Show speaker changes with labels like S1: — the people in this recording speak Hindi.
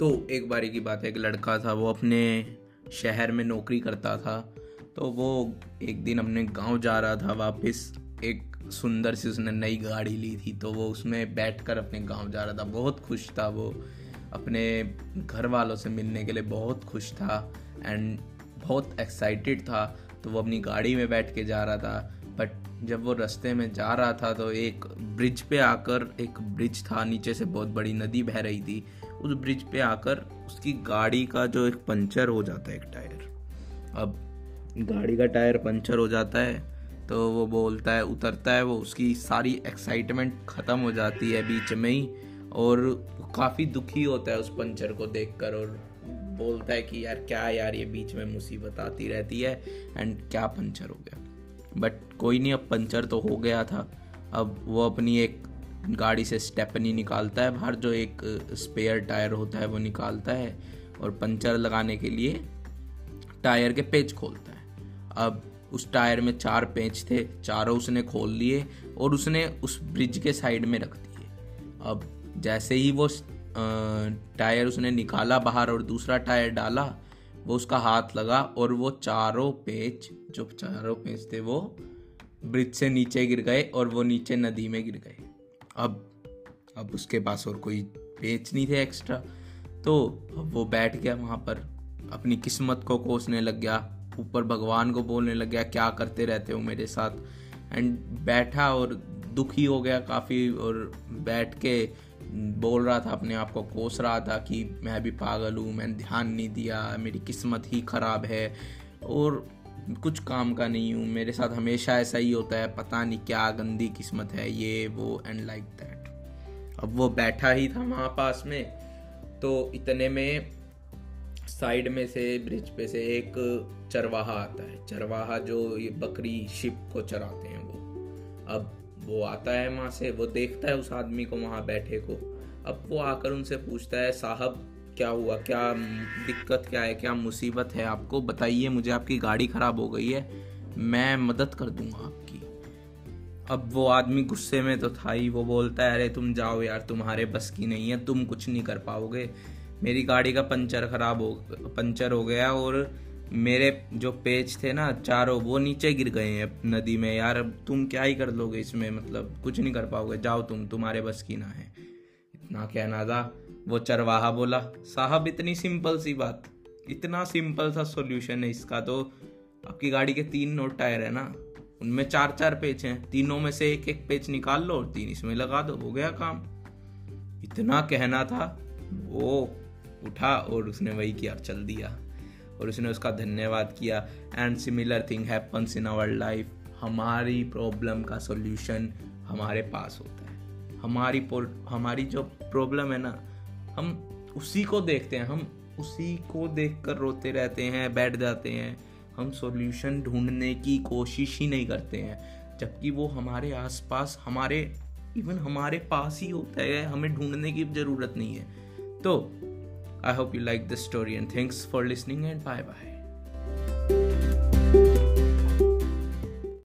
S1: तो एक बारी की बात है, एक लड़का था, वो अपने शहर में नौकरी करता था। तो वो एक दिन अपने गाँव जा रहा था, वापस एक सुंदर सी उसने नई गाड़ी ली थी तो वो उसमें बैठकर अपने गाँव जा रहा था। बहुत खुश था वो, अपने घर वालों से मिलने के लिए बहुत खुश था एंड बहुत एक्साइटेड था। तो वो अपनी गाड़ी में बैठ के जा रहा था बट जब वो रास्ते में जा रहा था तो एक ब्रिज पे आकर एक ब्रिज था, नीचे से बहुत बड़ी नदी बह रही थी। उस ब्रिज पे आकर उसकी गाड़ी का जो एक पंचर हो जाता है, एक टायर। अब गाड़ी का टायर पंचर हो जाता है तो वो बोलता है, उतरता है, वो उसकी सारी एक्साइटमेंट ख़त्म हो जाती है बीच में ही, और काफ़ी दुखी होता है उस पंचर को देखकर और बोलता है कि यार क्या यार ये बीच में मुसीबत आती रहती है एंड क्या पंचर हो गया। बट कोई नहीं, अब पंचर तो हो गया था। अब वो अपनी एक गाड़ी से स्टेपनी निकालता है, बाहर जो एक स्पेयर टायर होता है वो निकालता है और पंचर लगाने के लिए टायर के पेच खोलता है। अब उस टायर में चार पेच थे, चारों उसने खोल लिए और उसने उस ब्रिज के साइड में रख दिए। अब जैसे ही वो टायर उसने निकाला बाहर और दूसरा टायर डाला, वो उसका हाथ लगा और वो चारों पेच, जो चारों पेच थे वो ब्रिज से नीचे गिर गए और वो नीचे नदी में गिर गए। अब अब उसके पास और कोई पेच नहीं थे एक्स्ट्रा तो अब वो बैठ गया वहाँ पर। अपनी किस्मत को कोसने लग गया। ऊपर भगवान को बोलने लग गया, क्या करते रहते हो मेरे साथ? एंड बैठा और दुखी हो गया काफ़ी और बैठ के बोल रहा था, अपने आप को कोस रहा था कि मैं भी पागल हूँ, मैंने ध्यान नहीं दिया, मेरी किस्मत ही ख़राब है। और कुछ काम का नहीं हूँ। मेरे साथ हमेशा ऐसा ही होता है। पता नहीं क्या गंदी किस्मत है ये, वो एंड लाइक दैट अब वो बैठा ही था वहाँ पास में तो इतने में साइड में से, ब्रिज पे से एक चरवाहा आता है। चरवाहा जो ये बकरी, शिप को चराते हैं वो। अब वो आता है वहाँ से, वो देखता है उस आदमी को वहाँ बैठे को। अब वो आकर उनसे पूछता है, साहब क्या हुआ, क्या दिक्कत क्या है, क्या मुसीबत है आपको? बताइए मुझे, आपकी गाड़ी ख़राब हो गई है, मैं मदद कर दूँगा आपकी। अब वो आदमी गुस्से में तो था ही, वो बोलता है, अरे तुम जाओ यार, तुम्हारे बस की नहीं है, तुम कुछ नहीं कर पाओगे। मेरी गाड़ी का पंचर खराब हो, पंचर हो गया और मेरे जो पेज थे ना, चारों, वो नीचे गिर गए हैं नदी में। यार, अब तुम क्या ही कर लोगे इसमें मतलब कुछ नहीं कर पाओगे। जाओ तुम, तुम्हारे बस की ना है। इतना कहना था। वो चरवाहा बोला, साहब, इतनी सिंपल सी बात। इतना सिंपल सा सॉल्यूशन है इसका तो। आपकी गाड़ी के तीन नोट टायर है ना। उनमें चार चार पेच हैं। तीनों में से एक एक पेच निकाल लो और तीन इसमें लगा दो। हो गया काम। इतना कहना था। वो उठा और उसने वही किया, चल दिया। और उसने उसका धन्यवाद किया। And similar thing happens in our life हमारी प्रॉब्लम का सॉल्यूशन हमारे पास होता है। हमारी हमारी जो प्रॉब्लम है ना हम उसी को देखते हैं, हम उसी को देख कर रोते रहते हैं, बैठ जाते हैं। हम सॉल्यूशन ढूँढने की कोशिश ही नहीं करते हैं, जबकि वो हमारे आसपास, हमारे इवन हमारे पास ही होता है, हमें ढूँढने की ज़रूरत नहीं है। तो I hope you like this story and thanks for listening and bye bye